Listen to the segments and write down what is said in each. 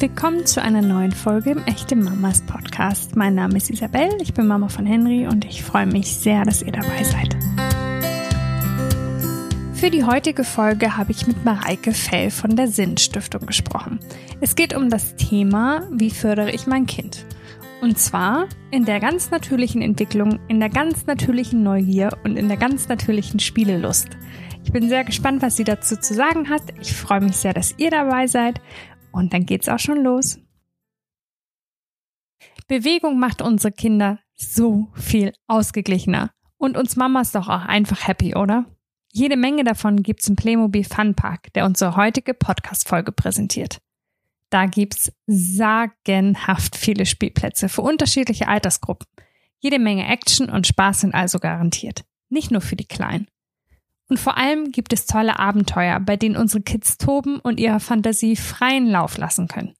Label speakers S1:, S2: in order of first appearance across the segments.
S1: Willkommen zu einer neuen Folge im Echte Mamas Podcast. Mein Name ist Isabel, ich bin Mama von Henry und ich freue mich sehr, dass ihr dabei seid. Für die heutige Folge habe ich mit Mareike Fell von der Sinnstiftung gesprochen. Es geht um das Thema, wie fördere ich mein Kind? Und zwar in der ganz natürlichen Entwicklung, in der ganz natürlichen Neugier und in der ganz natürlichen Spielelust. Ich bin sehr gespannt, was sie dazu zu sagen hat. Ich freue mich sehr, dass ihr dabei seid und dann geht's auch schon los. Bewegung macht unsere Kinder so viel ausgeglichener. Und uns Mamas doch auch einfach happy, oder? Jede Menge davon gibt's im Playmobil Fun Park, der unsere heutige Podcast-Folge präsentiert. Da gibt's sagenhaft viele Spielplätze für unterschiedliche Altersgruppen. Jede Menge Action und Spaß sind also garantiert. Nicht nur für die Kleinen. Und vor allem gibt es tolle Abenteuer, bei denen unsere Kids toben und ihrer Fantasie freien Lauf lassen können.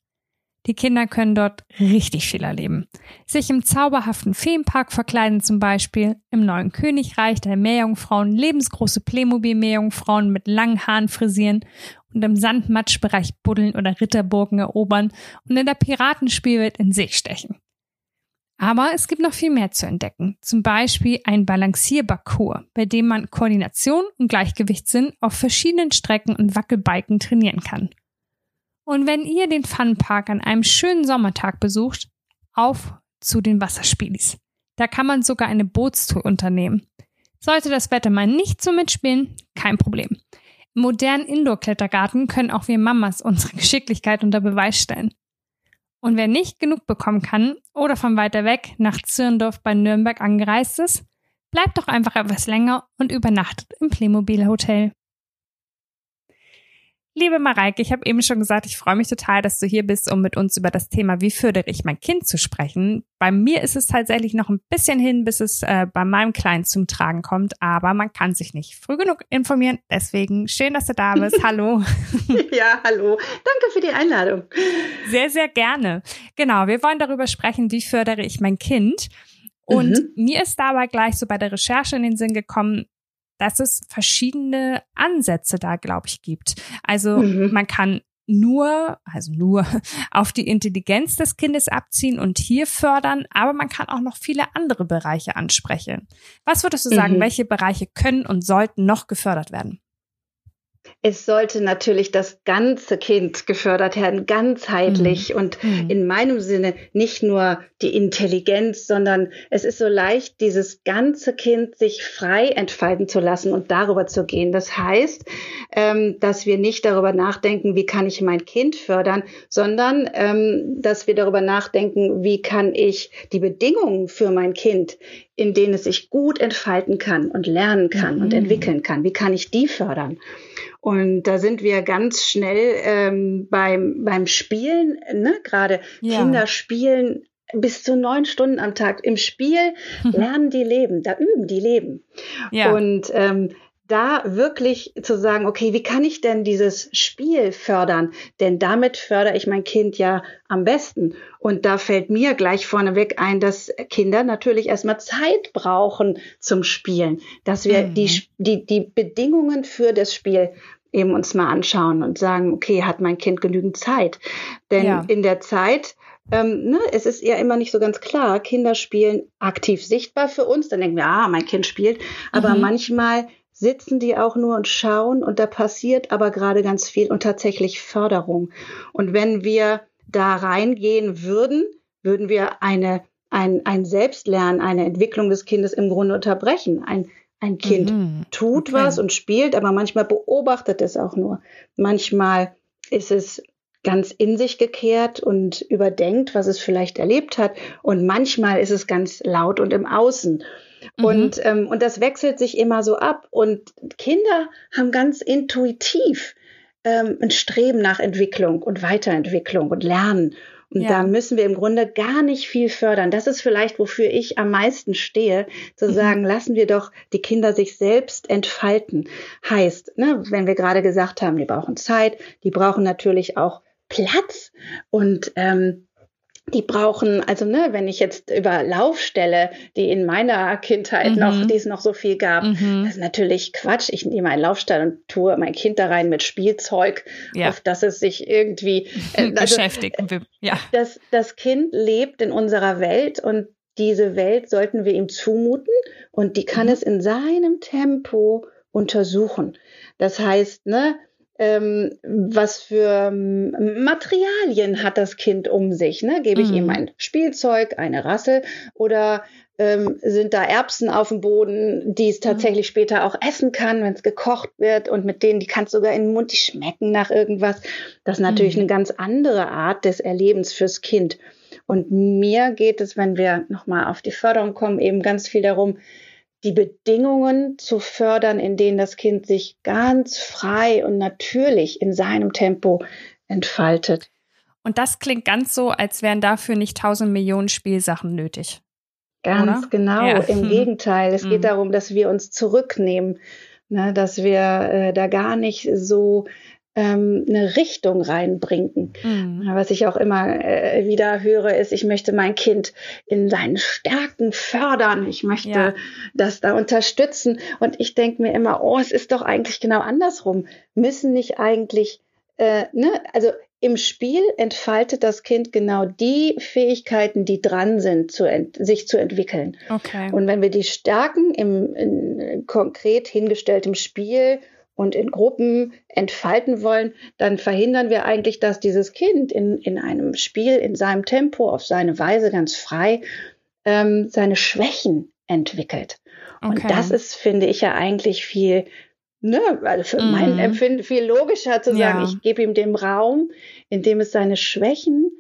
S1: Die Kinder können dort richtig viel erleben. Sich im zauberhaften Feenpark verkleiden zum Beispiel, im neuen Königreich der Meerjungfrauen lebensgroße Playmobil-Meerjungfrauen mit langen Haaren frisieren und im Sandmatschbereich buddeln oder Ritterburgen erobern und in der Piratenspielwelt in See stechen. Aber es gibt noch viel mehr zu entdecken. Zum Beispiel ein Balancierparcours, bei dem man Koordination und Gleichgewichtssinn auf verschiedenen Strecken und Wackelbiken trainieren kann. Und wenn ihr den Funpark an einem schönen Sommertag besucht, auf zu den Wasserspielis. Da kann man sogar eine Bootstour unternehmen. Sollte das Wetter mal nicht so mitspielen, kein Problem. Im modernen Indoor-Klettergarten können auch wir Mamas unsere Geschicklichkeit unter Beweis stellen. Und wer nicht genug bekommen kann oder von weiter weg nach Zürndorf bei Nürnberg angereist ist, bleibt doch einfach etwas länger und übernachtet im Playmobil Hotel. Liebe Mareike, ich habe eben schon gesagt, ich freue mich total, dass du hier bist, um mit uns über das Thema, wie fördere ich mein Kind zu sprechen. Bei mir ist es tatsächlich noch ein bisschen hin, bis es äh, bei meinem Kleinen zum Tragen kommt, aber man kann sich nicht früh genug informieren. Deswegen schön, dass du da bist. Hallo.
S2: ja, hallo. Danke für die Einladung.
S1: Sehr, sehr gerne. Genau, wir wollen darüber sprechen, wie fördere ich mein Kind. Und mhm. mir ist dabei gleich so bei der Recherche in den Sinn gekommen, dass es verschiedene Ansätze da, glaube ich, gibt. Also mhm. man kann nur, also nur auf die Intelligenz des Kindes abziehen und hier fördern, aber man kann auch noch viele andere Bereiche ansprechen. Was würdest du sagen, mhm. welche Bereiche können und sollten noch gefördert werden?
S2: Es sollte natürlich das ganze Kind gefördert werden, ganzheitlich mhm. und mhm. in meinem Sinne nicht nur die Intelligenz, sondern es ist so leicht, dieses ganze Kind sich frei entfalten zu lassen und darüber zu gehen. Das heißt, ähm, dass wir nicht darüber nachdenken, wie kann ich mein Kind fördern, sondern ähm, dass wir darüber nachdenken, wie kann ich die Bedingungen für mein Kind in denen es sich gut entfalten kann und lernen kann mhm. und entwickeln kann. Wie kann ich die fördern? Und da sind wir ganz schnell ähm, beim, beim Spielen, ne? gerade ja. Kinder spielen bis zu neun Stunden am Tag im Spiel, lernen die leben, da üben die leben. Ja. Und ähm, da wirklich zu sagen, okay, wie kann ich denn dieses Spiel fördern? Denn damit fördere ich mein Kind ja am besten. Und da fällt mir gleich vorneweg ein, dass Kinder natürlich erstmal Zeit brauchen zum Spielen, dass wir mhm. die, die, die Bedingungen für das Spiel eben uns mal anschauen und sagen, okay, hat mein Kind genügend Zeit? Denn ja. in der Zeit ähm, ne, es ist ja immer nicht so ganz klar. Kinder spielen aktiv sichtbar für uns. Dann denken wir, ah, mein Kind spielt. Aber mhm. manchmal sitzen die auch nur und schauen und da passiert aber gerade ganz viel und tatsächlich Förderung. Und wenn wir da reingehen würden, würden wir eine, ein, ein Selbstlernen, eine Entwicklung des Kindes im Grunde unterbrechen. Ein, ein Kind mhm. tut okay. was und spielt, aber manchmal beobachtet es auch nur. Manchmal ist es ganz in sich gekehrt und überdenkt, was es vielleicht erlebt hat. Und manchmal ist es ganz laut und im Außen. Mhm. Und, ähm, und das wechselt sich immer so ab. Und Kinder haben ganz intuitiv ähm, ein Streben nach Entwicklung und Weiterentwicklung und Lernen. Und ja. da müssen wir im Grunde gar nicht viel fördern. Das ist vielleicht, wofür ich am meisten stehe, zu mhm. sagen, lassen wir doch die Kinder sich selbst entfalten. Heißt, ne, wenn wir gerade gesagt haben, die brauchen Zeit, die brauchen natürlich auch Platz und ähm, die brauchen, also ne, wenn ich jetzt über Laufstelle, die in meiner Kindheit mhm. noch, die es noch so viel gab, mhm. das ist natürlich Quatsch. Ich nehme einen Laufstall und tue mein Kind da rein mit Spielzeug, ja. auf das es sich irgendwie
S1: äh, also, beschäftigt.
S2: Ja. Das, das Kind lebt in unserer Welt und diese Welt sollten wir ihm zumuten und die kann mhm. es in seinem Tempo untersuchen. Das heißt, ne, ähm, was für ähm, Materialien hat das Kind um sich? Ne? Gebe ich mhm. ihm ein Spielzeug, eine Rassel oder ähm, sind da Erbsen auf dem Boden, die es mhm. tatsächlich mhm. später auch essen kann, wenn es gekocht wird und mit denen, die kannst sogar in den Mund, die schmecken nach irgendwas. Das ist natürlich mhm. eine ganz andere Art des Erlebens fürs Kind. Und mir geht es, wenn wir nochmal auf die Förderung kommen, eben ganz viel darum, die Bedingungen zu fördern, in denen das Kind sich ganz frei und natürlich in seinem Tempo entfaltet.
S1: Und das klingt ganz so, als wären dafür nicht tausend Millionen Spielsachen nötig.
S2: Ganz oder? genau, ja. im hm. Gegenteil. Es hm. geht darum, dass wir uns zurücknehmen, ne, dass wir äh, da gar nicht so ähm, eine Richtung reinbringen. Mhm. Was ich auch immer äh, wieder höre, ist, ich möchte mein Kind in seinen Stärken fördern. Ich möchte ja. das da unterstützen. Und ich denke mir immer, oh, es ist doch eigentlich genau andersrum. Müssen nicht eigentlich, äh, ne, also im Spiel entfaltet das Kind genau die Fähigkeiten, die dran sind, zu sich zu entwickeln. Okay. Und wenn wir die Stärken im konkret hingestelltem Spiel und in Gruppen entfalten wollen, dann verhindern wir eigentlich, dass dieses Kind in, in einem Spiel, in seinem Tempo, auf seine Weise ganz frei ähm, seine Schwächen entwickelt. Okay. Und das ist, finde ich, ja eigentlich viel, ne, also für mm. mein Empfinden viel logischer zu sagen, ja. ich gebe ihm den Raum, in dem es seine Schwächen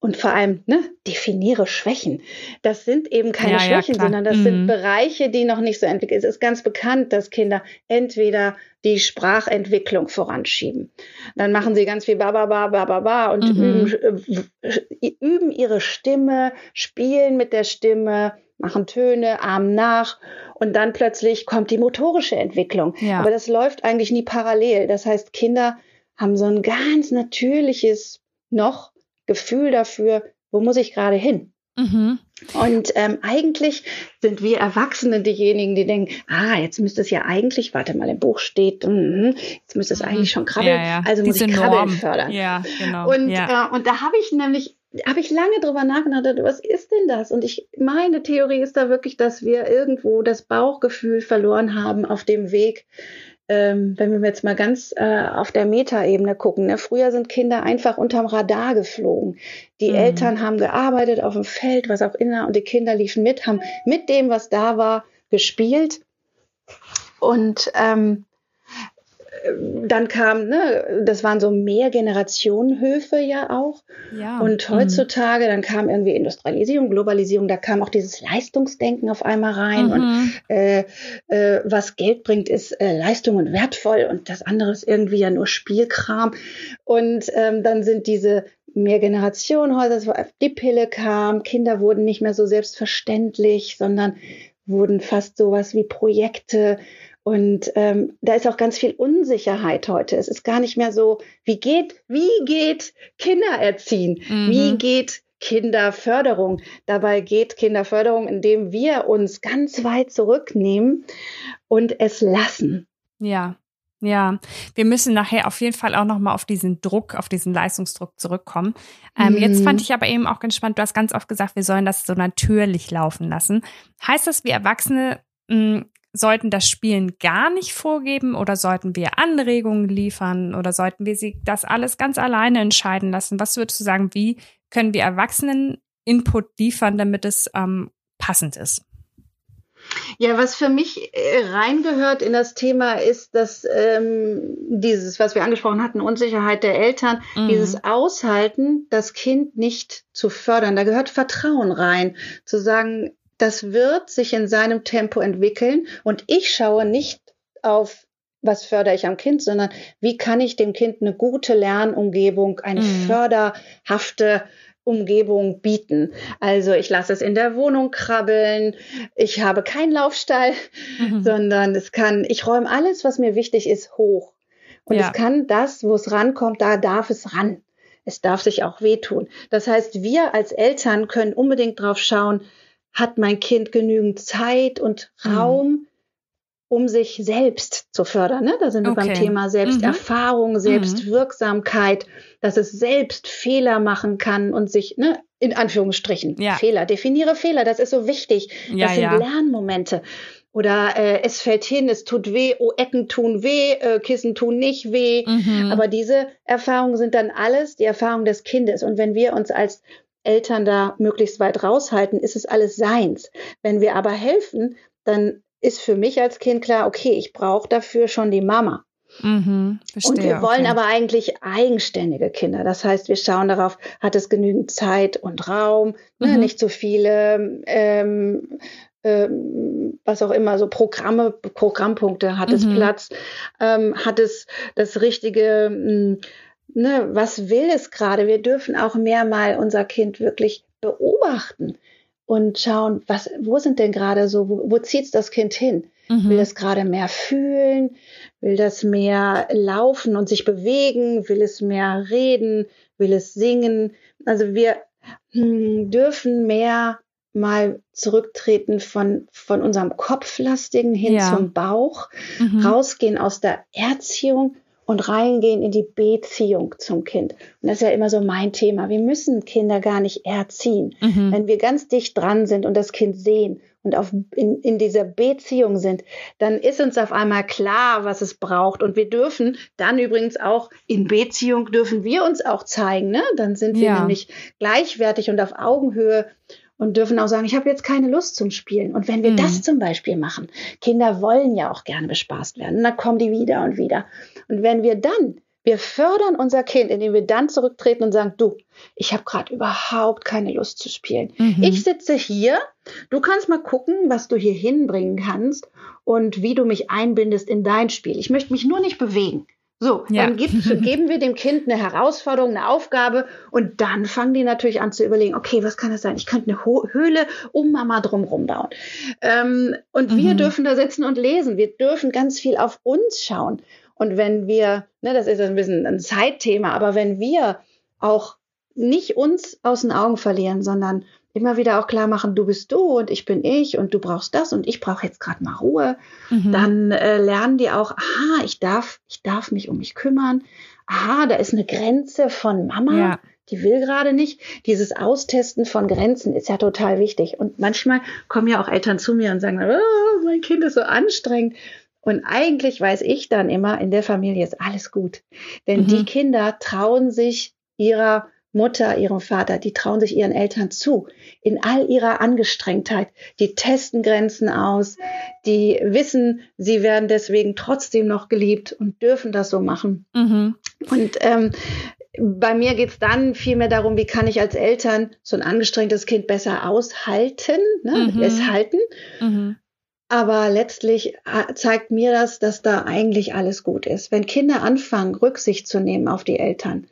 S2: und vor allem, ne, definiere Schwächen. Das sind eben keine ja, Schwächen, ja, sondern das mhm. sind Bereiche, die noch nicht so entwickelt sind. Es ist ganz bekannt, dass Kinder entweder die Sprachentwicklung voranschieben. Dann machen sie ganz viel Bababa, Bababa und mhm. üben, äh, üben ihre Stimme, spielen mit der Stimme, machen Töne, Arm nach und dann plötzlich kommt die motorische Entwicklung. Ja. Aber das läuft eigentlich nie parallel. Das heißt, Kinder haben so ein ganz natürliches noch Gefühl dafür, wo muss ich gerade hin? Mhm. Und ähm, eigentlich sind wir Erwachsene diejenigen, die denken, ah, jetzt müsste es ja eigentlich, warte mal, im Buch steht, mm, jetzt müsste es mhm. eigentlich schon krabbeln, ja, ja. also Diese muss ich Krabbeln Norm. fördern. Ja, genau. Und, ja. Äh, und da habe ich nämlich, habe ich lange drüber nachgedacht, was ist denn das? Und ich, meine Theorie ist da wirklich, dass wir irgendwo das Bauchgefühl verloren haben auf dem Weg ähm, wenn wir jetzt mal ganz äh, auf der Metaebene gucken, ne? früher sind Kinder einfach unterm Radar geflogen. Die mhm. Eltern haben gearbeitet auf dem Feld, was auch immer, und die Kinder liefen mit, haben mit dem, was da war, gespielt. Und ähm, dann kam, ne, das waren so Mehrgenerationenhöfe ja auch. Ja. Und mhm. heutzutage, dann kam irgendwie Industrialisierung, Globalisierung, da kam auch dieses Leistungsdenken auf einmal rein. Mhm. Und äh, äh, was Geld bringt, ist äh, Leistung und wertvoll und das andere ist irgendwie ja nur Spielkram. Und ähm, dann sind diese Mehrgenerationenhäuser, die Pille kam, Kinder wurden nicht mehr so selbstverständlich, sondern wurden fast sowas wie Projekte und ähm, da ist auch ganz viel Unsicherheit heute. Es ist gar nicht mehr so, wie geht, wie geht Kindererziehen? Mhm. Wie geht Kinderförderung? Dabei geht Kinderförderung, indem wir uns ganz weit zurücknehmen und es lassen.
S1: Ja. Ja, wir müssen nachher auf jeden Fall auch nochmal auf diesen Druck, auf diesen Leistungsdruck zurückkommen. Ähm, mhm. Jetzt fand ich aber eben auch ganz spannend, du hast ganz oft gesagt, wir sollen das so natürlich laufen lassen. Heißt das, wir Erwachsene mh, sollten das Spielen gar nicht vorgeben oder sollten wir Anregungen liefern oder sollten wir sie das alles ganz alleine entscheiden lassen? Was würdest du sagen, wie können wir Erwachsenen Input liefern, damit es ähm, passend ist?
S2: Ja, was für mich äh, reingehört in das Thema ist, dass ähm, dieses, was wir angesprochen hatten, Unsicherheit der Eltern, mhm. dieses Aushalten, das Kind nicht zu fördern. Da gehört Vertrauen rein, zu sagen, das wird sich in seinem Tempo entwickeln und ich schaue nicht auf was fördere ich am Kind, sondern wie kann ich dem Kind eine gute Lernumgebung, eine mhm. förderhafte Umgebung bieten. Also ich lasse es in der Wohnung krabbeln, ich habe keinen Laufstall, mhm. sondern es kann, ich räume alles, was mir wichtig ist, hoch. Und ja. es kann das, wo es rankommt, da darf es ran. es darf sich auch wehtun. Das heißt, wir als Eltern können unbedingt drauf schauen, hat mein Kind genügend Zeit und mhm. Raum, mhm. um sich selbst zu fördern. Ne? Da sind wir okay. beim Thema Selbsterfahrung, mhm. Selbstwirksamkeit, dass es selbst Fehler machen kann und sich, ne, in Anführungsstrichen, ja. Fehler. Definiere Fehler, das ist so wichtig. Ja, das sind ja. Lernmomente. Oder äh, es fällt hin, es tut weh, oh, Ecken tun weh, äh, Kissen tun nicht weh. Mhm. Aber diese Erfahrungen sind dann alles die Erfahrung des Kindes. Und wenn wir uns als Eltern da möglichst weit raushalten, ist es alles seins. Wenn wir aber helfen, dann ist für mich als Kind klar, okay, ich brauche dafür schon die Mama. Mhm, verstehe, und wir wollen okay. aber eigentlich eigenständige Kinder. Das heißt, wir schauen darauf, hat es genügend Zeit und Raum, ne, mhm. ne, nicht zu viele, ähm, ähm, was auch immer, so Programme, Programmpunkte, hat mhm. es Platz, ähm, hat es das richtige, mh, hm, ne, was will es gerade? Wir dürfen auch mehr mal unser Kind wirklich beobachten und schauen, was, wo sind denn gerade so, wo, wo zieht das Kind hin? Mhm. Will es gerade mehr fühlen? Will das mehr laufen und sich bewegen? Will es mehr reden? Will es singen? Also wir hm, dürfen mehr mal zurücktreten von, von unserem Kopflastigen hin ja. zum Bauch, mhm. rausgehen aus der Erziehung und reingehen in die Beziehung zum Kind. Und das ist ja immer so mein Thema. Wir müssen Kinder gar nicht erziehen. Mhm. Wenn wir ganz dicht dran sind und das Kind sehen und auf, in, in dieser Beziehung sind, dann ist uns auf einmal klar, was es braucht. Und wir dürfen dann übrigens auch in Beziehung dürfen wir uns auch zeigen. Ne? Dann sind wir ja. nämlich gleichwertig und auf Augenhöhe und dürfen auch sagen, ich habe jetzt keine Lust zum Spielen. Und wenn wir mhm. das zum Beispiel machen, Kinder wollen ja auch gerne bespaßt werden, und dann kommen die wieder und wieder. Und wenn wir dann, wir fördern unser Kind, indem wir dann zurücktreten und sagen, du, ich habe gerade überhaupt keine Lust zu spielen. Mhm. Ich sitze hier, du kannst mal gucken, was du hier hinbringen kannst und wie du mich einbindest in dein Spiel. Ich möchte mich nur nicht bewegen. So, ja. dann gibt, geben wir dem Kind eine Herausforderung, eine Aufgabe und dann fangen die natürlich an zu überlegen, okay, was kann das sein? Ich könnte eine Höhle um Mama drumherum bauen. Ähm, und mhm. wir dürfen da sitzen und lesen. Wir dürfen ganz viel auf uns schauen. Und wenn wir, ne, das ist ein bisschen ein Zeitthema, aber wenn wir auch nicht uns aus den Augen verlieren, sondern immer wieder auch klar machen, du bist du und ich bin ich und du brauchst das und ich brauche jetzt gerade mal Ruhe, mhm. dann äh, lernen die auch, aha, ich darf, ich darf mich um mich kümmern. Aha, da ist eine Grenze von Mama. Ja. Die will gerade nicht. Dieses Austesten von Grenzen ist ja total wichtig. Und manchmal kommen ja auch Eltern zu mir und sagen, oh, mein Kind ist so anstrengend. Und eigentlich weiß ich dann immer, in der Familie ist alles gut. Denn mhm. die Kinder trauen sich ihrer Mutter, ihrem Vater, die trauen sich ihren Eltern zu, in all ihrer Angestrengtheit. Die testen Grenzen aus, die wissen, sie werden deswegen trotzdem noch geliebt und dürfen das so machen. Mhm. Und ähm, bei mir geht's dann vielmehr darum, wie kann ich als Eltern so ein angestrengtes Kind besser aushalten, ne? mhm. es halten. Mhm. Aber letztlich äh, zeigt mir das, dass da eigentlich alles gut ist. Wenn Kinder anfangen, Rücksicht zu nehmen auf die Eltern,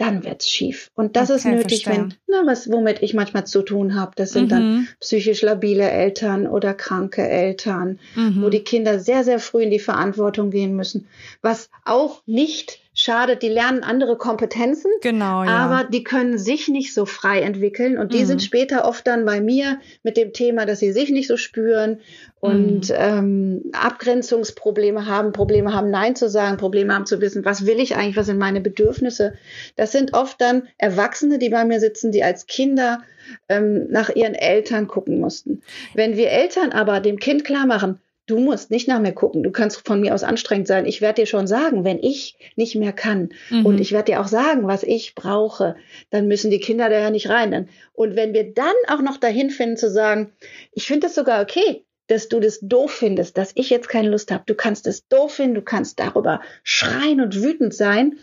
S2: dann wird's schief. Und das okay, ist nötig, wenn, na, was, womit ich manchmal zu tun habe. Das sind mhm. dann psychisch labile Eltern oder kranke Eltern, mhm. wo die Kinder sehr, sehr früh in die Verantwortung gehen müssen. Was auch nicht schadet, die lernen andere Kompetenzen, genau, ja. aber die können sich nicht so frei entwickeln und die mhm. sind später oft dann bei mir mit dem Thema, dass sie sich nicht so spüren und mhm. ähm, Abgrenzungsprobleme haben, Probleme haben, Nein zu sagen, Probleme haben zu wissen, was will ich eigentlich, was sind meine Bedürfnisse. Das sind oft dann Erwachsene, die bei mir sitzen, die als Kinder ähm, nach ihren Eltern gucken mussten. Wenn wir Eltern aber dem Kind klar machen, Du musst nicht nach mir gucken. Du kannst von mir aus anstrengend sein. Ich werde dir schon sagen, wenn ich nicht mehr kann. Mhm. Und ich werde dir auch sagen, was ich brauche. Dann müssen die Kinder da ja nicht rein. Und wenn wir dann auch noch dahin finden zu sagen, ich finde das sogar okay, dass du das doof findest, dass ich jetzt keine Lust habe. Du kannst es doof finden, du kannst darüber schreien und wütend sein,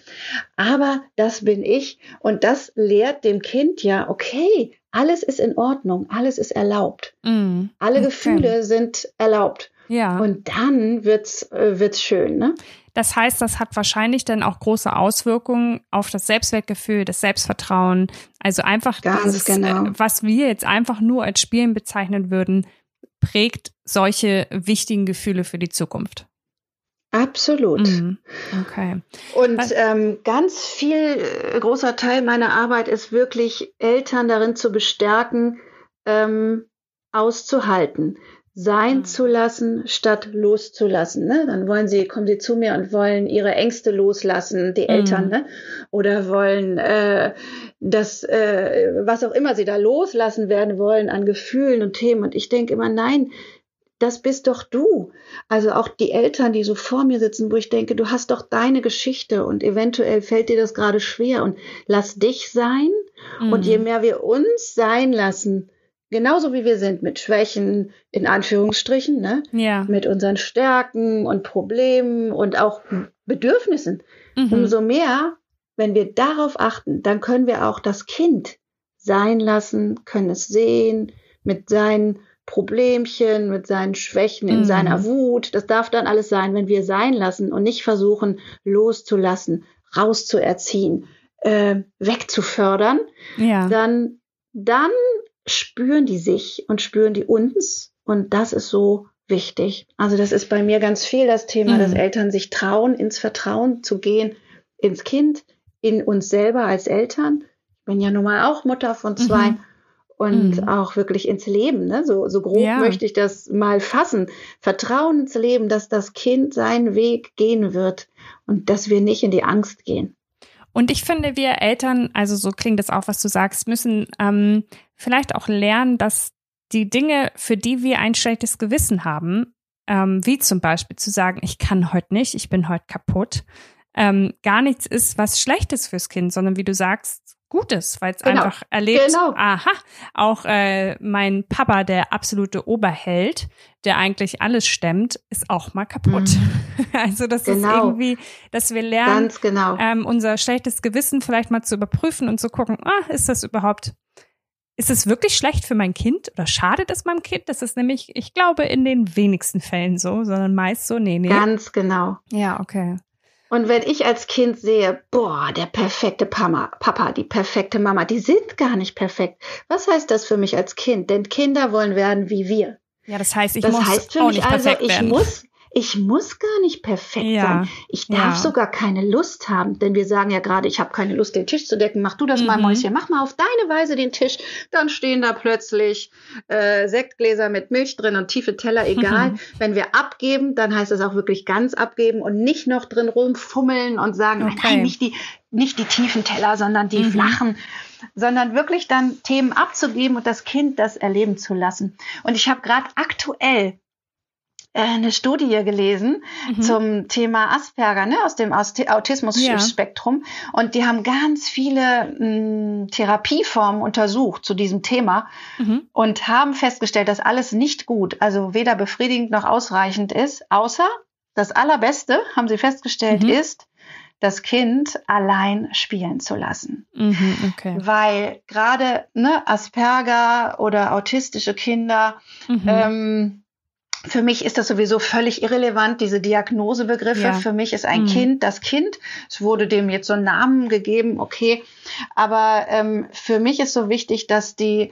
S2: aber das bin ich und das lehrt dem Kind ja, okay, alles ist in Ordnung, alles ist erlaubt. Mm, Alle okay. Gefühle sind erlaubt. Ja. Und dann wird's, äh, wird's schön, ne?
S1: Das heißt, das hat wahrscheinlich dann auch große Auswirkungen auf das Selbstwertgefühl, das Selbstvertrauen. Also einfach Ganz dieses, äh, genau. was wir jetzt einfach nur als Spielen bezeichnen würden, prägt solche wichtigen Gefühle für die Zukunft.
S2: Absolut. Mhm.
S1: Okay.
S2: Und ähm, ganz viel, äh, großer Teil meiner Arbeit ist wirklich, Eltern darin zu bestärken, ähm, auszuhalten, sein mhm. zu lassen, statt loszulassen. Ne? Dann wollen sie, kommen sie zu mir und wollen ihre Ängste loslassen, die Eltern, mhm. ne? oder wollen äh, das, äh, was auch immer sie da loslassen werden wollen an Gefühlen und Themen. Und ich denke immer, nein, das bist doch du. Also auch die Eltern, die so vor mir sitzen, wo ich denke, du hast doch deine Geschichte und eventuell fällt dir das gerade schwer und lass dich sein. Mhm. Und je mehr wir uns sein lassen, genauso wie wir sind, mit Schwächen, in Anführungsstrichen, ne?
S1: Ja.
S2: mit unseren Stärken und Problemen und auch Bedürfnissen, mhm. umso mehr, wenn wir darauf achten, dann können wir auch das Kind sein lassen, können es sehen, mit seinen Problemchen, mit seinen Schwächen, in mhm. seiner Wut. Das darf dann alles sein, wenn wir sein lassen und nicht versuchen, loszulassen, rauszuerziehen, äh, wegzufördern.
S1: Ja.
S2: Dann, dann spüren die sich und spüren die uns. Und das ist so wichtig. Also das ist bei mir ganz viel das Thema, mhm. dass Eltern sich trauen, ins Vertrauen zu gehen, ins Kind, in uns selber als Eltern. Ich bin ja nun mal auch Mutter von zwei. Mhm und mhm. auch wirklich ins Leben. Ne? So, so grob ja. möchte ich das mal fassen. Vertrauen ins Leben, dass das Kind seinen Weg gehen wird und dass wir nicht in die Angst gehen.
S1: Und ich finde, wir Eltern, also so klingt das auch, was du sagst, müssen ähm, vielleicht auch lernen, dass die Dinge, für die wir ein schlechtes Gewissen haben, ähm, wie zum Beispiel zu sagen, ich kann heute nicht, ich bin heute kaputt, ähm, gar nichts ist, was Schlechtes fürs Kind, sondern wie du sagst, Gutes, weil es genau. einfach erlebt, genau. aha, auch äh, mein Papa, der absolute Oberheld, der eigentlich alles stemmt, ist auch mal kaputt. Mhm. Also das genau. ist irgendwie, dass wir lernen,
S2: genau.
S1: ähm, unser schlechtes Gewissen vielleicht mal zu überprüfen und zu gucken, ah, ist das überhaupt, ist es wirklich schlecht für mein Kind oder schadet es meinem Kind? Das ist nämlich, ich glaube, in den wenigsten Fällen so, sondern meist so, nee, nee.
S2: Ganz genau.
S1: Ja, okay.
S2: Und wenn ich als Kind sehe, boah, der perfekte Papa, Papa, die perfekte Mama, die sind gar nicht perfekt. Was heißt das für mich als Kind? Denn Kinder wollen werden wie wir.
S1: Ja, das heißt, ich
S2: das
S1: muss
S2: heißt für
S1: auch
S2: mich
S1: nicht
S2: also,
S1: perfekt
S2: ich
S1: werden.
S2: muss ich muss gar nicht perfekt
S1: Ja,
S2: sein. Ich darf
S1: ja.
S2: sogar keine Lust haben, denn wir sagen ja gerade, ich habe keine Lust, den Tisch zu decken. Mach du das mal,
S1: Mhm.
S2: Mäuschen. Mach mal auf deine Weise den Tisch. Dann stehen da plötzlich äh, Sektgläser mit Milch drin und tiefe Teller, egal. Wenn wir abgeben, dann heißt das auch wirklich ganz abgeben und nicht noch drin rumfummeln und sagen,
S1: Okay.
S2: nein, nicht die, nicht die tiefen Teller, sondern die
S1: Mhm.
S2: flachen sondern wirklich dann Themen abzugeben und das Kind das erleben zu lassen. Und ich habe gerade aktuell eine Studie gelesen
S1: Mhm.
S2: zum Thema Asperger, ne, aus dem Aus-
S1: Ja.
S2: Autismus-Spektrum. Und die haben ganz viele mh, Therapieformen untersucht zu diesem Thema
S1: Mhm.
S2: und haben festgestellt, dass alles nicht gut, also weder befriedigend noch ausreichend ist, außer das Allerbeste, haben sie festgestellt,
S1: Mhm.
S2: ist, das Kind allein spielen zu lassen.
S1: Mhm, okay.
S2: Weil gerade ne, Asperger oder autistische Kinder,
S1: Mhm.
S2: ähm, für mich ist das sowieso völlig irrelevant, diese Diagnosebegriffe.
S1: Ja.
S2: Für mich ist ein
S1: Mhm.
S2: Kind das Kind. Es wurde dem jetzt so einen Namen gegeben, okay. Aber ähm, für mich ist so wichtig, dass die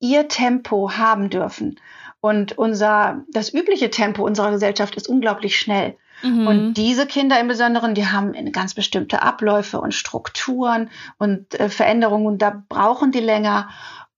S2: ihr Tempo haben dürfen. Und unser, das übliche Tempo unserer Gesellschaft ist unglaublich schnell.
S1: Mhm.
S2: Und diese Kinder im Besonderen, die haben ganz bestimmte Abläufe und Strukturen und äh, Veränderungen und da brauchen die länger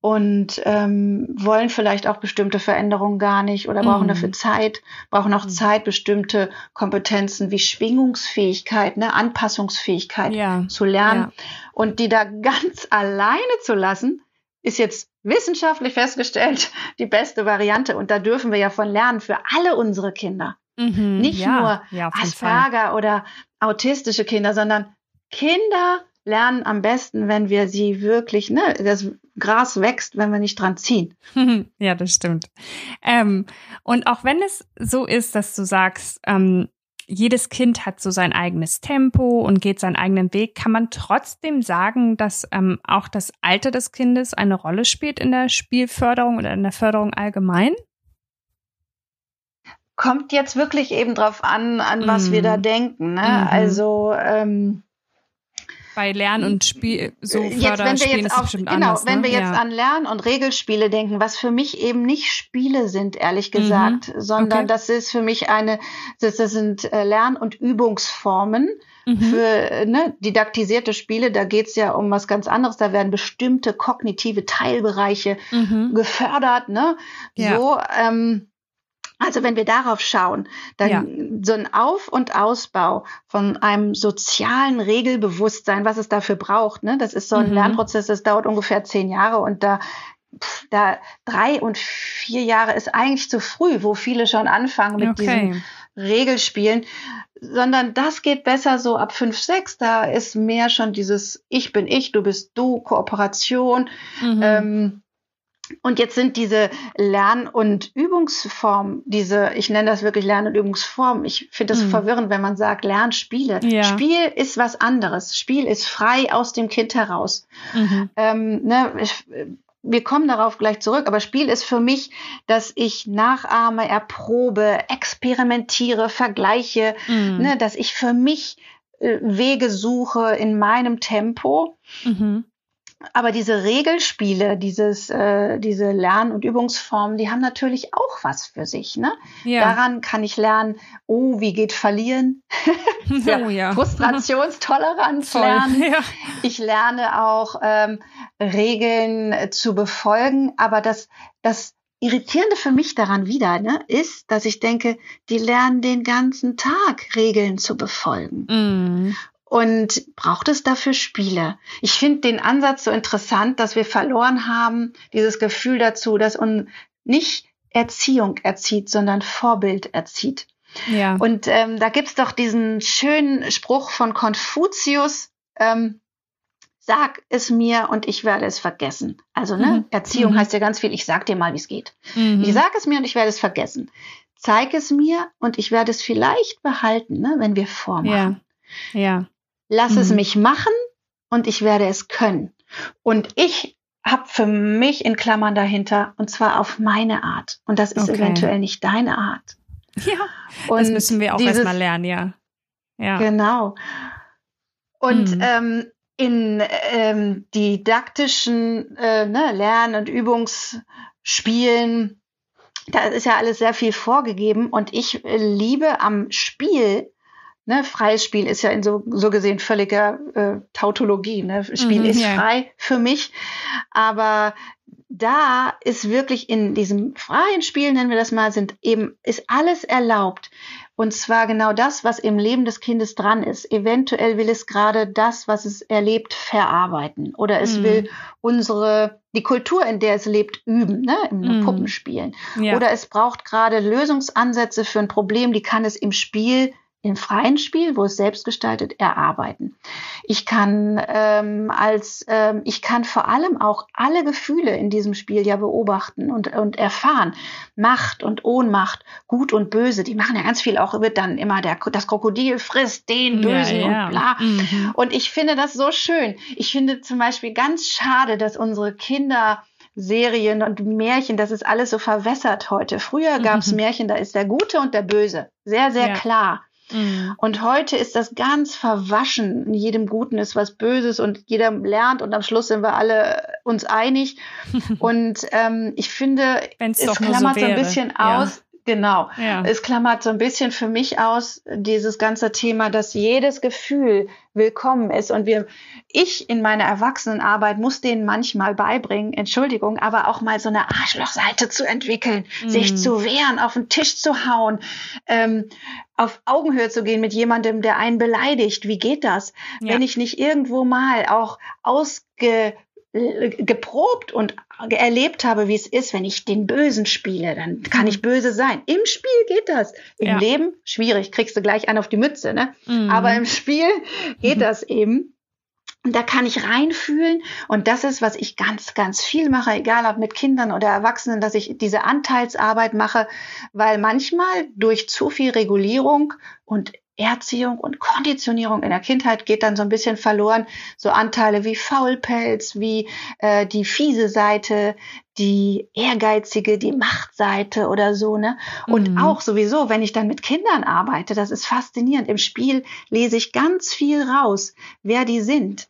S2: und ähm, wollen vielleicht auch bestimmte Veränderungen gar nicht oder brauchen
S1: Mhm.
S2: dafür Zeit, brauchen auch
S1: Mhm.
S2: Zeit, bestimmte Kompetenzen wie Schwingungsfähigkeit, ne, Anpassungsfähigkeit
S1: ja.
S2: zu lernen.
S1: Ja.
S2: Und die da ganz alleine zu lassen, ist jetzt wissenschaftlich festgestellt die beste Variante. Und da dürfen wir ja von lernen für alle unsere Kinder.
S1: Mhm.
S2: Nicht
S1: ja.
S2: nur. Asperger oder autistische Kinder, sondern Kinder lernen am besten, wenn wir sie wirklich, ne, das Gras wächst, wenn wir nicht dran ziehen.
S1: ja, das stimmt. Ähm, und auch wenn es so ist, dass du sagst, ähm, jedes Kind hat so sein eigenes Tempo und geht seinen eigenen Weg, kann man trotzdem sagen, dass ähm, auch das Alter des Kindes eine Rolle spielt in der Spielförderung oder in der Förderung allgemein?
S2: Kommt jetzt wirklich eben drauf an, an was
S1: Mhm.
S2: wir da denken. Ne?
S1: Mhm.
S2: Also ähm,
S1: bei Lern- und Spiel so
S2: äh, jetzt, wenn wir jetzt auf, genau,
S1: anders,
S2: wenn
S1: ne?
S2: wir jetzt
S1: ja.
S2: an Lern- und Regelspiele denken, was für mich eben nicht Spiele sind, ehrlich
S1: Mhm.
S2: gesagt, sondern
S1: Okay.
S2: das ist für mich eine, das, das sind äh, Lern- und Übungsformen.
S1: Mhm.
S2: Für äh, ne, didaktisierte Spiele, da geht's ja um was ganz anderes. Da werden bestimmte kognitive Teilbereiche
S1: Mhm.
S2: gefördert. Ne?
S1: Ja.
S2: So, ähm, also wenn wir darauf schauen, dann
S1: Ja.
S2: so ein Auf- und Ausbau von einem sozialen Regelbewusstsein, was es dafür braucht, ne? das ist so ein
S1: Mhm.
S2: Lernprozess, das dauert ungefähr zehn Jahre und da pff, da drei und vier Jahre ist eigentlich zu früh, wo viele schon anfangen mit diesen
S1: Okay.
S2: Regelspielen, sondern das geht besser so ab fünf, sechs. Da ist mehr schon dieses Ich bin ich, du bist du, Kooperation.
S1: Mhm.
S2: Ähm, und jetzt sind diese Lern- und Übungsformen, diese, ich nenne das wirklich Lern- und Übungsformen. Ich finde das
S1: Mhm.
S2: verwirrend, wenn man sagt Lernspiele.
S1: Ja.
S2: Spiel ist was anderes. Spiel ist frei aus dem Kind heraus.
S1: Mhm.
S2: Ähm, ne, ich, wir kommen darauf gleich zurück, aber Spiel ist für mich, dass ich nachahme, erprobe, experimentiere, vergleiche,
S1: Mhm.
S2: ne, dass ich für mich äh, Wege suche in meinem Tempo.
S1: Mhm.
S2: Aber diese Regelspiele, dieses, äh, diese Lern- und Übungsformen, die haben natürlich auch was für sich. Ne?
S1: Ja.
S2: Daran kann ich lernen, oh, wie geht Verlieren?
S1: oh ja.
S2: Frustrationstoleranz
S1: Voll.
S2: lernen.
S1: Ja.
S2: Ich lerne auch ähm, Regeln äh, zu befolgen, aber das, das Irritierende für mich daran wieder ne, ist, dass ich denke, die lernen den ganzen Tag Regeln zu befolgen.
S1: Mhm.
S2: Und braucht es dafür Spiele? Ich finde den Ansatz so interessant, dass wir verloren haben, dieses Gefühl dazu, dass uns nicht Erziehung erzieht, sondern Vorbild erzieht.
S1: Ja.
S2: Und ähm, da gibt's doch diesen schönen Spruch von Konfuzius, ähm, sag es mir und ich werde es vergessen. Also ne,
S1: Mhm.
S2: Erziehung
S1: Mhm.
S2: heißt ja ganz viel, ich sag dir mal, wie es geht.
S1: Mhm.
S2: Ich sag es mir und ich werde es vergessen. Zeig es mir und ich werde es vielleicht behalten, ne, wenn wir vormachen.
S1: Ja. Ja.
S2: Lass es
S1: Mhm.
S2: mich machen und ich werde es können. Und ich habe für mich in Klammern dahinter und zwar auf meine Art. Und das ist
S1: Okay.
S2: eventuell nicht deine Art.
S1: Ja.
S2: Und
S1: Das müssen wir auch erstmal lernen, ja. Ja.
S2: Genau. Und
S1: Mhm.
S2: ähm, in ähm, didaktischen äh, ne, Lern- und Übungsspielen, da ist ja alles sehr viel vorgegeben und ich äh, liebe am Spiel, ne, freies Spiel ist ja in so, so gesehen völliger äh, Tautologie, ne? Spiel
S1: Mhm,
S2: ist
S1: ja.
S2: frei für mich, aber da ist wirklich in diesem freien Spiel, nennen wir das mal, sind eben, ist alles erlaubt. Und zwar genau das, was im Leben des Kindes dran ist. Eventuell will es gerade das, was es erlebt, verarbeiten. Oder es
S1: Mhm.
S2: will unsere, die Kultur, in der es lebt, üben, ne? Im
S1: Mhm.
S2: Puppenspielen.
S1: ja.
S2: Oder es braucht gerade Lösungsansätze für ein Problem, die kann es im Spiel, im freien Spiel, wo es selbst gestaltet, erarbeiten. Ich kann ähm, als ähm, ich kann vor allem auch alle Gefühle in diesem Spiel ja beobachten und, und erfahren. Macht und Ohnmacht, Gut und Böse, die machen ja ganz viel auch, wird dann immer der, das Krokodil frisst den Bösen
S1: ja, ja.
S2: und bla.
S1: Mhm.
S2: Und ich finde das so schön. Ich finde zum Beispiel ganz schade, dass unsere Kinder Serien und Märchen, das ist alles so verwässert heute. Früher gab es
S1: Mhm.
S2: Märchen, da ist der Gute und der Böse. Sehr, sehr
S1: Ja.
S2: klar.
S1: Mhm.
S2: Und heute ist das ganz verwaschen. In jedem Guten ist was Böses und jeder lernt und am Schluss sind wir alle uns einig. und ähm, ich finde,
S1: Wenn's
S2: es
S1: nur so
S2: klammert so, ein bisschen
S1: Ja.
S2: aus. Genau.
S1: Ja.
S2: Es klammert so ein bisschen für mich aus, dieses ganze Thema, dass jedes Gefühl willkommen ist. Und wir, ich in meiner Erwachsenenarbeit muss denen manchmal beibringen, Entschuldigung, aber auch mal so eine Arschlochseite zu entwickeln,
S1: Mhm.
S2: sich zu wehren, auf den Tisch zu hauen, ähm, auf Augenhöhe zu gehen mit jemandem, der einen beleidigt. Wie geht das?
S1: Ja.
S2: Wenn ich nicht irgendwo mal auch ausge geprobt und erlebt habe, wie es ist, wenn ich den Bösen spiele, dann kann
S1: Mhm.
S2: ich böse sein. Im Spiel geht das. Im
S1: Ja.
S2: Leben schwierig, kriegst du gleich einen auf die Mütze, ne?
S1: Mhm.
S2: Aber im Spiel geht
S1: Mhm.
S2: das eben. Und da kann ich reinfühlen. Und das ist, was ich ganz, ganz viel mache, egal ob mit Kindern oder Erwachsenen, dass ich diese Anteilsarbeit mache, weil manchmal durch zu viel Regulierung und Erziehung und Konditionierung in der Kindheit geht dann so ein bisschen verloren. So Anteile wie Faulpelz, wie äh, die fiese Seite, die ehrgeizige, die Machtseite oder so, ne? Und mhm. auch sowieso, wenn ich dann mit Kindern arbeite, das ist faszinierend. Im Spiel lese ich ganz viel raus, wer die sind.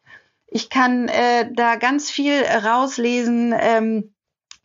S2: Ich kann äh, da ganz viel rauslesen, ähm,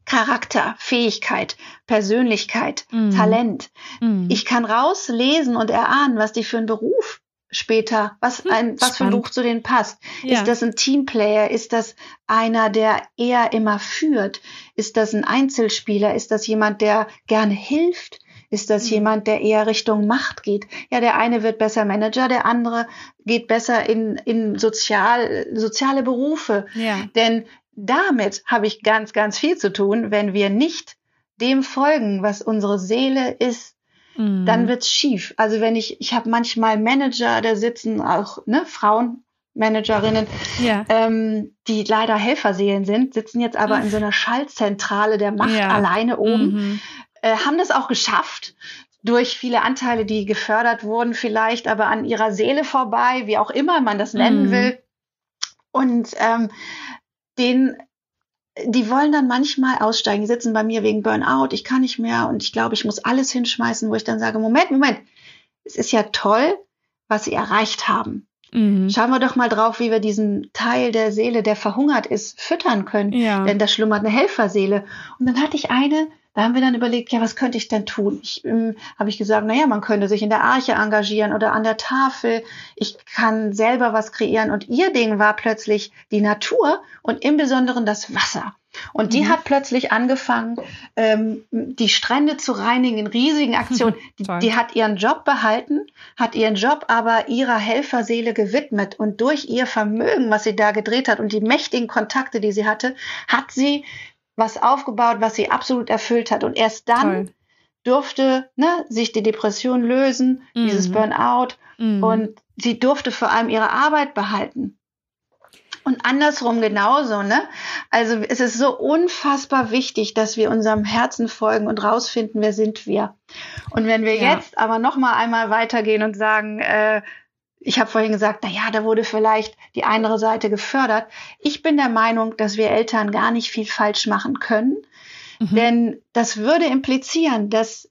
S2: Charakter, Fähigkeit, Persönlichkeit, mhm. Talent. Mhm. Ich kann rauslesen und erahnen, was die für einen Beruf später, was hm, ein, was für ein Buch zu denen passt. Ja. Ist das ein Teamplayer? Ist das einer, der eher immer führt? Ist das ein Einzelspieler? Ist das jemand, der gerne hilft? Ist das mhm. jemand, der eher Richtung Macht geht? Ja, der eine wird besser Manager, der andere geht besser in, in sozial, soziale Berufe. Ja. Denn damit habe ich ganz, ganz viel zu tun, wenn wir nicht dem folgen, was unsere Seele ist, mhm. dann wird's schief. Also wenn ich, ich habe manchmal Manager, da sitzen auch ne, Frauen, Managerinnen, ja. ähm, die leider Helferseelen sind, sitzen jetzt aber in so einer Schaltzentrale der Macht ja. alleine oben, mhm. äh, haben das auch geschafft durch viele Anteile, die gefördert wurden, vielleicht aber an ihrer Seele vorbei, wie auch immer man das nennen mhm. will. Und ähm, den die wollen dann manchmal aussteigen, die sitzen bei mir wegen Burnout, ich kann nicht mehr und ich glaube, ich muss alles hinschmeißen, wo ich dann sage, Moment, Moment, es ist ja toll, was sie erreicht haben. Mhm. Schauen wir doch mal drauf, wie wir diesen Teil der Seele, der verhungert ist, füttern können. Ja. Denn da schlummert eine Helferseele. Und dann hatte ich eine, da haben wir dann überlegt, ja, was könnte ich denn tun? Ich ähm, habe ich gesagt, naja, man könnte sich in der Arche engagieren oder an der Tafel. Ich kann selber was kreieren. Und ihr Ding war plötzlich die Natur und im Besonderen das Wasser. Und die mhm. hat plötzlich angefangen, ähm, die Strände zu reinigen in riesigen Aktionen. Die, die, hat ihren Job behalten, hat ihren Job aber ihrer Helferseele gewidmet. Und durch ihr Vermögen, was sie da gedreht hat und die mächtigen Kontakte, die sie hatte, hat sie was aufgebaut, was sie absolut erfüllt hat. Und erst dann Toll. durfte ne, sich die Depression lösen, mhm. dieses Burnout. Mhm. Und sie durfte vor allem ihre Arbeit behalten. Und andersrum genauso, ne? Also es ist so unfassbar wichtig, dass wir unserem Herzen folgen und rausfinden, wer sind wir. Und wenn wir ja. jetzt aber noch mal einmal weitergehen und sagen, äh, ich habe vorhin gesagt, na ja, da wurde vielleicht die andere Seite gefördert. Ich bin der Meinung, dass wir Eltern gar nicht viel falsch machen können, mhm. denn das würde implizieren, dass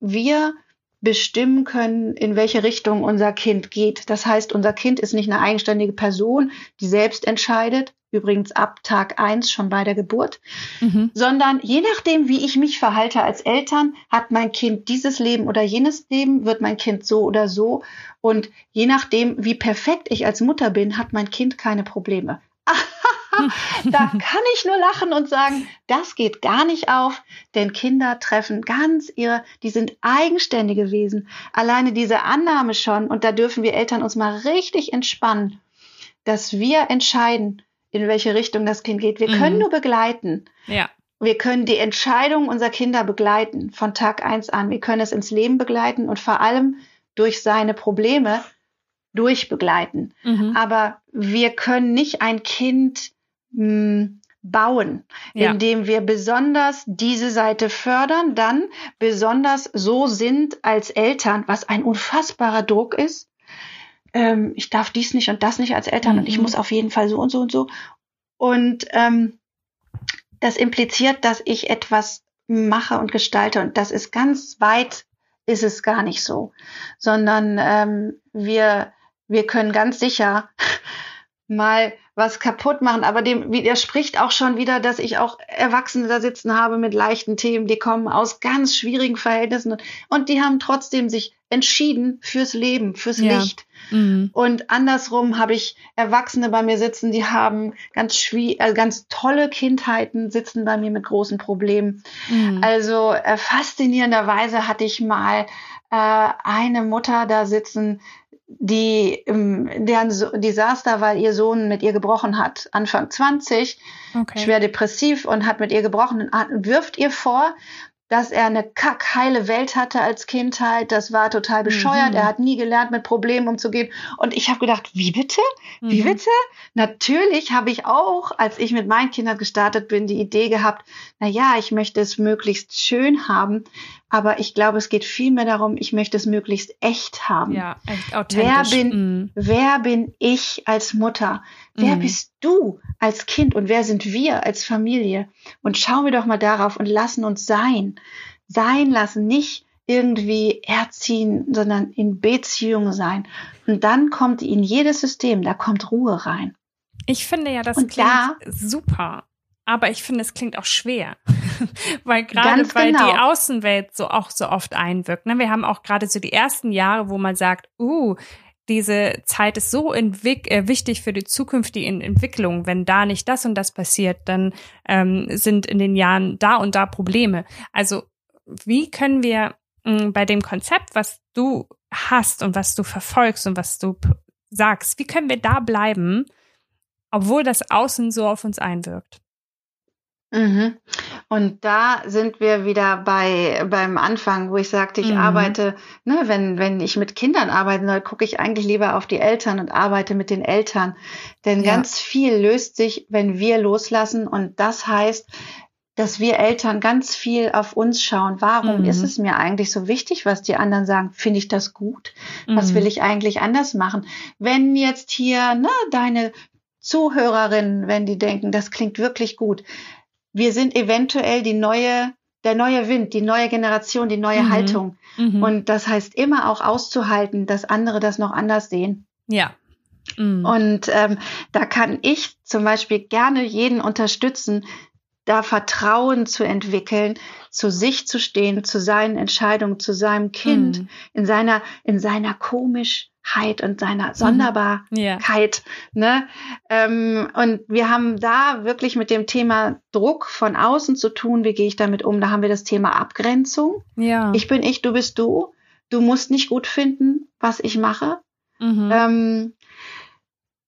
S2: wir bestimmen können, in welche Richtung unser Kind geht. Das heißt, unser Kind ist nicht eine eigenständige Person, die selbst entscheidet, übrigens ab Tag eins schon bei der Geburt, mhm. sondern je nachdem, wie ich mich verhalte als Eltern, hat mein Kind dieses Leben oder jenes Leben, wird mein Kind so oder so. Und je nachdem, wie perfekt ich als Mutter bin, hat mein Kind keine Probleme. da kann ich nur lachen und sagen, das geht gar nicht auf, denn Kinder treffen ganz ihre, die sind eigenständige Wesen. Alleine diese Annahme schon, und da dürfen wir Eltern uns mal richtig entspannen, dass wir entscheiden, in welche Richtung das Kind geht. Wir mhm. können nur begleiten. Ja. Wir können die Entscheidung unserer Kinder begleiten von Tag eins an. Wir können es ins Leben begleiten und vor allem durch seine Probleme durchbegleiten. Mhm. Aber wir können nicht ein Kind mh, hm, bauen, ja. indem wir besonders diese Seite fördern, dann besonders so sind als Eltern, was ein unfassbarer Druck ist. Ähm, ich darf dies nicht und das nicht als Eltern mhm. und ich mhm. muss auf jeden Fall so und so und so. Und ähm, das impliziert, dass ich etwas mache und gestalte und das ist ganz weit, ist es gar nicht so, sondern ähm, wir wir können ganz sicher mal was kaputt machen, aber dem widerspricht auch schon wieder, dass ich auch Erwachsene da sitzen habe mit leichten Themen, die kommen aus ganz schwierigen Verhältnissen und die haben trotzdem sich entschieden fürs Leben, fürs ja. Licht. Mhm. Und andersrum habe ich Erwachsene bei mir sitzen, die haben ganz schwierig, also ganz tolle Kindheiten, sitzen bei mir mit großen Problemen. Mhm. Also äh, faszinierenderweise hatte ich mal äh, eine Mutter da sitzen, die deren so Desaster, weil ihr Sohn mit ihr gebrochen hat, Anfang 20, okay. schwer depressiv und hat mit ihr gebrochen und wirft ihr vor, dass er eine kackheile Welt hatte als Kindheit. Das war total bescheuert. Mhm. Er hat nie gelernt, mit Problemen umzugehen. Und ich habe gedacht, wie bitte? Wie mhm. bitte? Natürlich habe ich auch, als ich mit meinen Kindern gestartet bin, die Idee gehabt, na ja, ich möchte es möglichst schön haben. Aber ich glaube, es geht vielmehr darum, ich möchte es möglichst echt haben.
S1: Ja, echt authentisch.
S2: Wer bin, mm. wer bin ich als Mutter? Wer mm. bist du als Kind und wer sind wir als Familie? Und schauen wir doch mal darauf und lassen uns sein. Sein lassen, nicht irgendwie erziehen, sondern in Beziehung sein. Und dann kommt in jedes System, da kommt Ruhe rein.
S1: Ich finde ja, das und klingt da, super. Aber ich finde, es klingt auch schwer, weil gerade weil genau. die Außenwelt so auch so oft einwirkt. Ne? Wir haben auch gerade so die ersten Jahre, wo man sagt, uh, diese Zeit ist so äh, wichtig für die zukünftige Entwicklung. Wenn da nicht das und das passiert, dann ähm, sind in den Jahren da und da Probleme. Also wie können wir mh, hm, bei dem Konzept, was du hast und was du verfolgst und was du sagst, wie können wir da bleiben, obwohl das Außen so auf uns einwirkt?
S2: Mhm. Und da sind wir wieder bei beim Anfang, wo ich sagte, ich mhm. arbeite, ne, wenn wenn ich mit Kindern arbeiten soll, gucke ich eigentlich lieber auf die Eltern und arbeite mit den Eltern, denn ja. ganz viel löst sich, wenn wir loslassen und das heißt, dass wir Eltern ganz viel auf uns schauen. Warum mhm. ist es mir eigentlich so wichtig, was die anderen sagen? Finde ich das gut? Was will mhm. ich eigentlich anders machen? Wenn jetzt hier, ne, deine Zuhörerinnen, wenn die denken, das klingt wirklich gut, wir sind eventuell die neue, der neue Wind, die neue Generation, die neue mhm. Haltung. Mhm. Und das heißt immer auch auszuhalten, dass andere das noch anders sehen.
S1: Ja.
S2: Mhm. Und ähm, da kann ich zum Beispiel gerne jeden unterstützen, da Vertrauen zu entwickeln, zu sich zu stehen, zu seinen Entscheidungen, zu seinem Kind, mhm. in seiner, in seiner komisch und seiner mhm. Sonderbarkeit. Mhm. Yeah. Ne? Ähm, und wir haben da wirklich mit dem Thema Druck von außen zu tun. Wie gehe ich damit um? Da haben wir das Thema Abgrenzung.
S1: Ja.
S2: Ich bin ich, du bist du. Du musst nicht gut finden, was ich mache. Mhm. Ähm,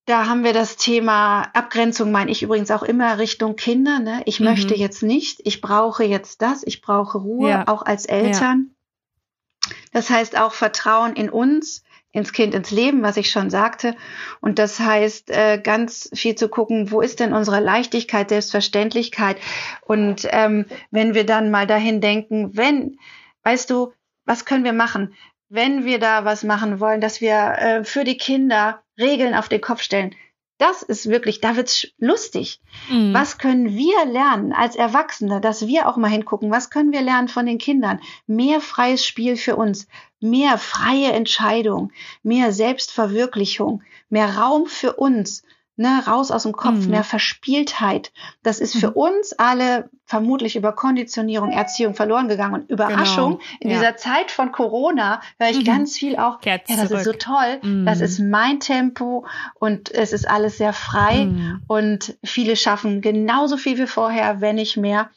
S2: da haben wir das Thema Abgrenzung, meine ich übrigens auch immer Richtung Kinder. Ne? Ich mhm. möchte jetzt nicht, ich brauche jetzt das, ich brauche Ruhe, ja. auch als Eltern. Ja. Das heißt auch Vertrauen in uns, ins Kind, ins Leben, was ich schon sagte. Und das heißt, äh, ganz viel zu gucken, wo ist denn unsere Leichtigkeit, Selbstverständlichkeit? Und ähm, wenn wir dann mal dahin denken, wenn, weißt du, was können wir machen? Wenn wir da was machen wollen, dass wir äh, für die Kinder Regeln auf den Kopf stellen, das ist wirklich, da wird's lustig. Mhm. Was können wir lernen als Erwachsene, dass wir auch mal hingucken, was können wir lernen von den Kindern? Mehr freies Spiel für uns, mehr freie Entscheidung, mehr Selbstverwirklichung, mehr Raum für uns, ne, raus aus dem Kopf, mhm. mehr Verspieltheit. Das ist für mhm. uns alle vermutlich über Konditionierung, Erziehung verloren gegangen und Überraschung. Genau. In ja. dieser Zeit von Corona höre ich mhm. ganz viel auch, Kehrt ja, das zurück. ist so toll, mhm. das ist mein Tempo und es ist alles sehr frei mhm. und viele schaffen genauso viel wie vorher, wenn nicht mehr.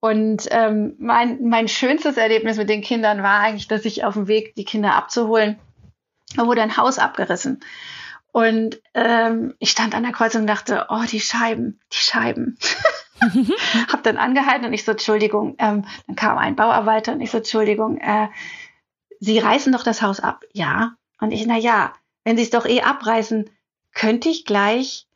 S2: Und ähm, mein, mein schönstes Erlebnis mit den Kindern war eigentlich, dass ich auf dem Weg, die Kinder abzuholen, wurde ein Haus abgerissen. Und ähm, ich stand an der Kreuzung und dachte, oh, die Scheiben, die Scheiben. hab dann angehalten und ich so, Entschuldigung, ähm, dann kam ein Bauarbeiter und ich so, Entschuldigung, äh, Sie reißen doch das Haus ab. Ja. Und ich, na ja, wenn Sie es doch eh abreißen, könnte ich gleich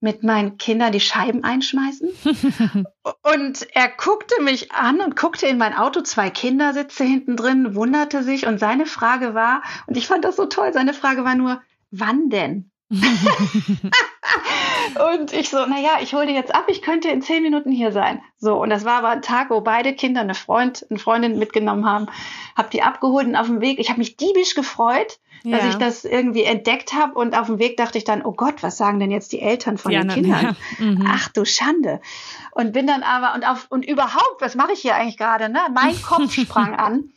S2: mit meinen Kindern die Scheiben einschmeißen. und er guckte mich an und guckte in mein Auto, zwei Kindersitze hinten drin, wunderte sich und seine Frage war, und ich fand das so toll, seine Frage war nur, wann denn? und ich so, naja, ich hole dir jetzt ab, ich könnte in zehn Minuten hier sein. So, und das war aber ein Tag, wo beide Kinder eine Freund, eine Freundin mitgenommen haben, hab die abgeholt und auf dem Weg, ich habe mich diebisch gefreut, ja. dass ich das irgendwie entdeckt habe und auf dem Weg dachte ich dann, oh Gott, was sagen denn jetzt die Eltern von die den anderen, Kindern? Ja. Mhm. Ach du Schande. Und bin dann aber, und auf, und überhaupt, was mache ich hier eigentlich gerade, ne? Mein Kopf sprang an.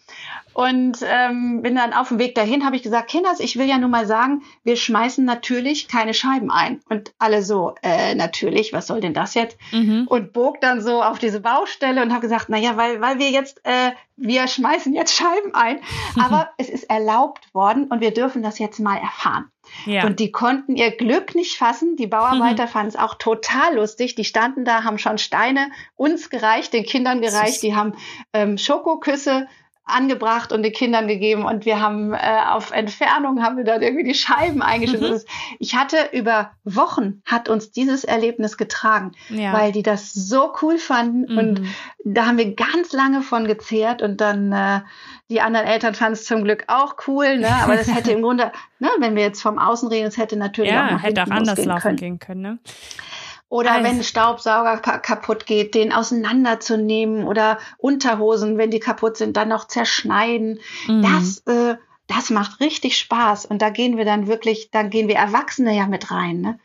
S2: Und ähm, bin dann auf dem Weg dahin, habe ich gesagt, Kinders, ich will ja nur mal sagen, wir schmeißen natürlich keine Scheiben ein. Und alle so, äh, natürlich, was soll denn das jetzt? Mhm. Und bog dann so auf diese Baustelle und habe gesagt, na ja, weil, weil wir jetzt, äh, wir schmeißen jetzt Scheiben ein. Aber es ist erlaubt worden und wir dürfen das jetzt mal erfahren. Ja. Und die konnten ihr Glück nicht fassen. Die Bauarbeiter mhm. fanden es auch total lustig. Die standen da, haben schon Steine uns gereicht, den Kindern gereicht. Die haben ähm, Schokoküsse angebracht und den Kindern gegeben und wir haben äh, auf Entfernung haben wir dann irgendwie die Scheiben eingeschüttet. Mhm. Ich hatte über Wochen hat uns dieses Erlebnis getragen, ja. weil die das so cool fanden mhm. und da haben wir ganz lange von gezehrt und dann äh, die anderen Eltern fanden es zum Glück auch cool, ne? Aber das hätte im Grunde, ne, wenn wir jetzt vom Außen reden, es hätte natürlich
S1: ja,
S2: auch noch
S1: hätte auch anders laufen können. gehen können, ne?
S2: Oder also. wenn ein Staubsauger kaputt geht, den auseinanderzunehmen oder Unterhosen, wenn die kaputt sind, dann noch zerschneiden. Mhm. Das, äh, das macht richtig Spaß. Und da gehen wir dann wirklich, da gehen wir Erwachsene ja mit rein. Ne?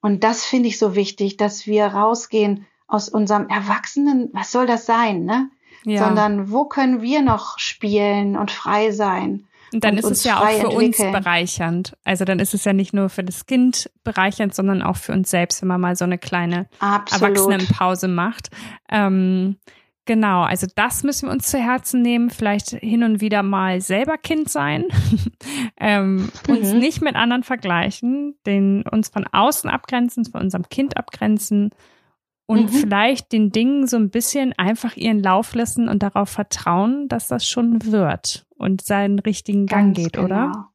S2: Und das finde ich so wichtig, dass wir rausgehen aus unserem Erwachsenen, was soll das sein, ne? Ja. Sondern wo können wir noch spielen und frei sein?
S1: Und dann und ist es ja auch für entwickeln. uns bereichernd. Also dann ist es ja nicht nur für das Kind bereichernd, sondern auch für uns selbst, wenn man mal so eine kleine Erwachsenenpause macht. Ähm, genau, also das müssen wir uns zu Herzen nehmen. Vielleicht hin und wieder mal selber Kind sein, ähm, mhm. uns nicht mit anderen vergleichen, den uns von außen abgrenzen, von unserem Kind abgrenzen und mhm. vielleicht den Dingen so ein bisschen einfach ihren Lauf lassen und darauf vertrauen, dass das schon wird und seinen richtigen Gang Ganz geht, genau. oder?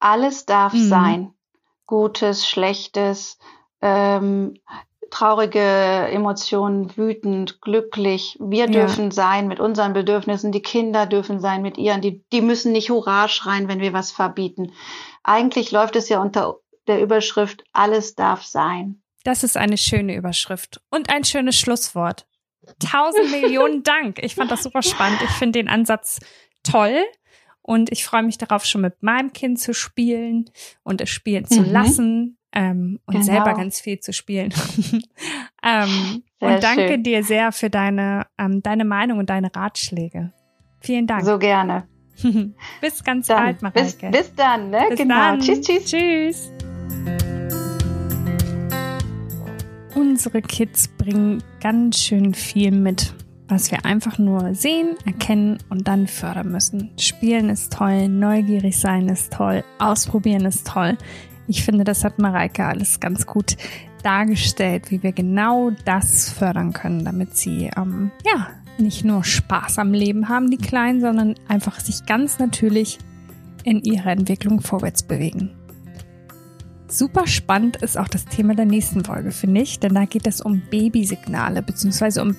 S2: Alles darf mhm. sein. Gutes, Schlechtes, ähm, traurige Emotionen, wütend, glücklich. Wir ja. dürfen sein mit unseren Bedürfnissen, die Kinder dürfen sein mit ihren, die, die müssen nicht Hurra schreien, wenn wir was verbieten. Eigentlich läuft es ja unter der Überschrift, alles darf sein.
S1: Das ist eine schöne Überschrift und ein schönes Schlusswort. Tausend Millionen Dank. Ich fand das super spannend. Ich finde den Ansatz toll und ich freue mich darauf, schon mit meinem Kind zu spielen und es spielen zu mhm. lassen ähm, und genau. selber ganz viel zu spielen. ähm, und danke schön. dir sehr für deine, ähm, deine Meinung und deine Ratschläge. Vielen Dank.
S2: So gerne.
S1: bis ganz dann, bald,
S2: Mareike. Bis, bis dann, ne?
S1: Bis genau. Dann. Tschüss, tschüss. Tschüss. Unsere Kids bringen ganz schön viel mit, was wir einfach nur sehen, erkennen und dann fördern müssen. Spielen ist toll, neugierig sein ist toll, ausprobieren ist toll. Ich finde, das hat Mareike alles ganz gut dargestellt, wie wir genau das fördern können, damit sie ähm, ja nicht nur Spaß am Leben haben, die Kleinen, sondern einfach sich ganz natürlich in ihrer Entwicklung vorwärts bewegen. Super spannend ist auch das Thema der nächsten Folge, finde ich, denn da geht es um Babysignale bzw. um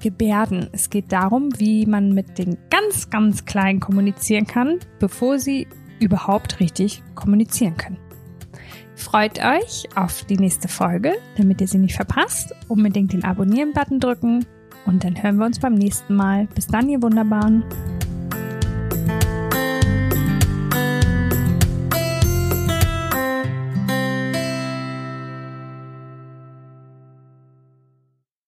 S1: Babygebärden. Es geht darum, wie man mit den ganz, ganz Kleinen kommunizieren kann, bevor sie überhaupt richtig kommunizieren können. Freut euch auf die nächste Folge, damit ihr sie nicht verpasst. Unbedingt den Abonnieren-Button drücken und dann hören wir uns beim nächsten Mal. Bis dann, ihr Wunderbaren.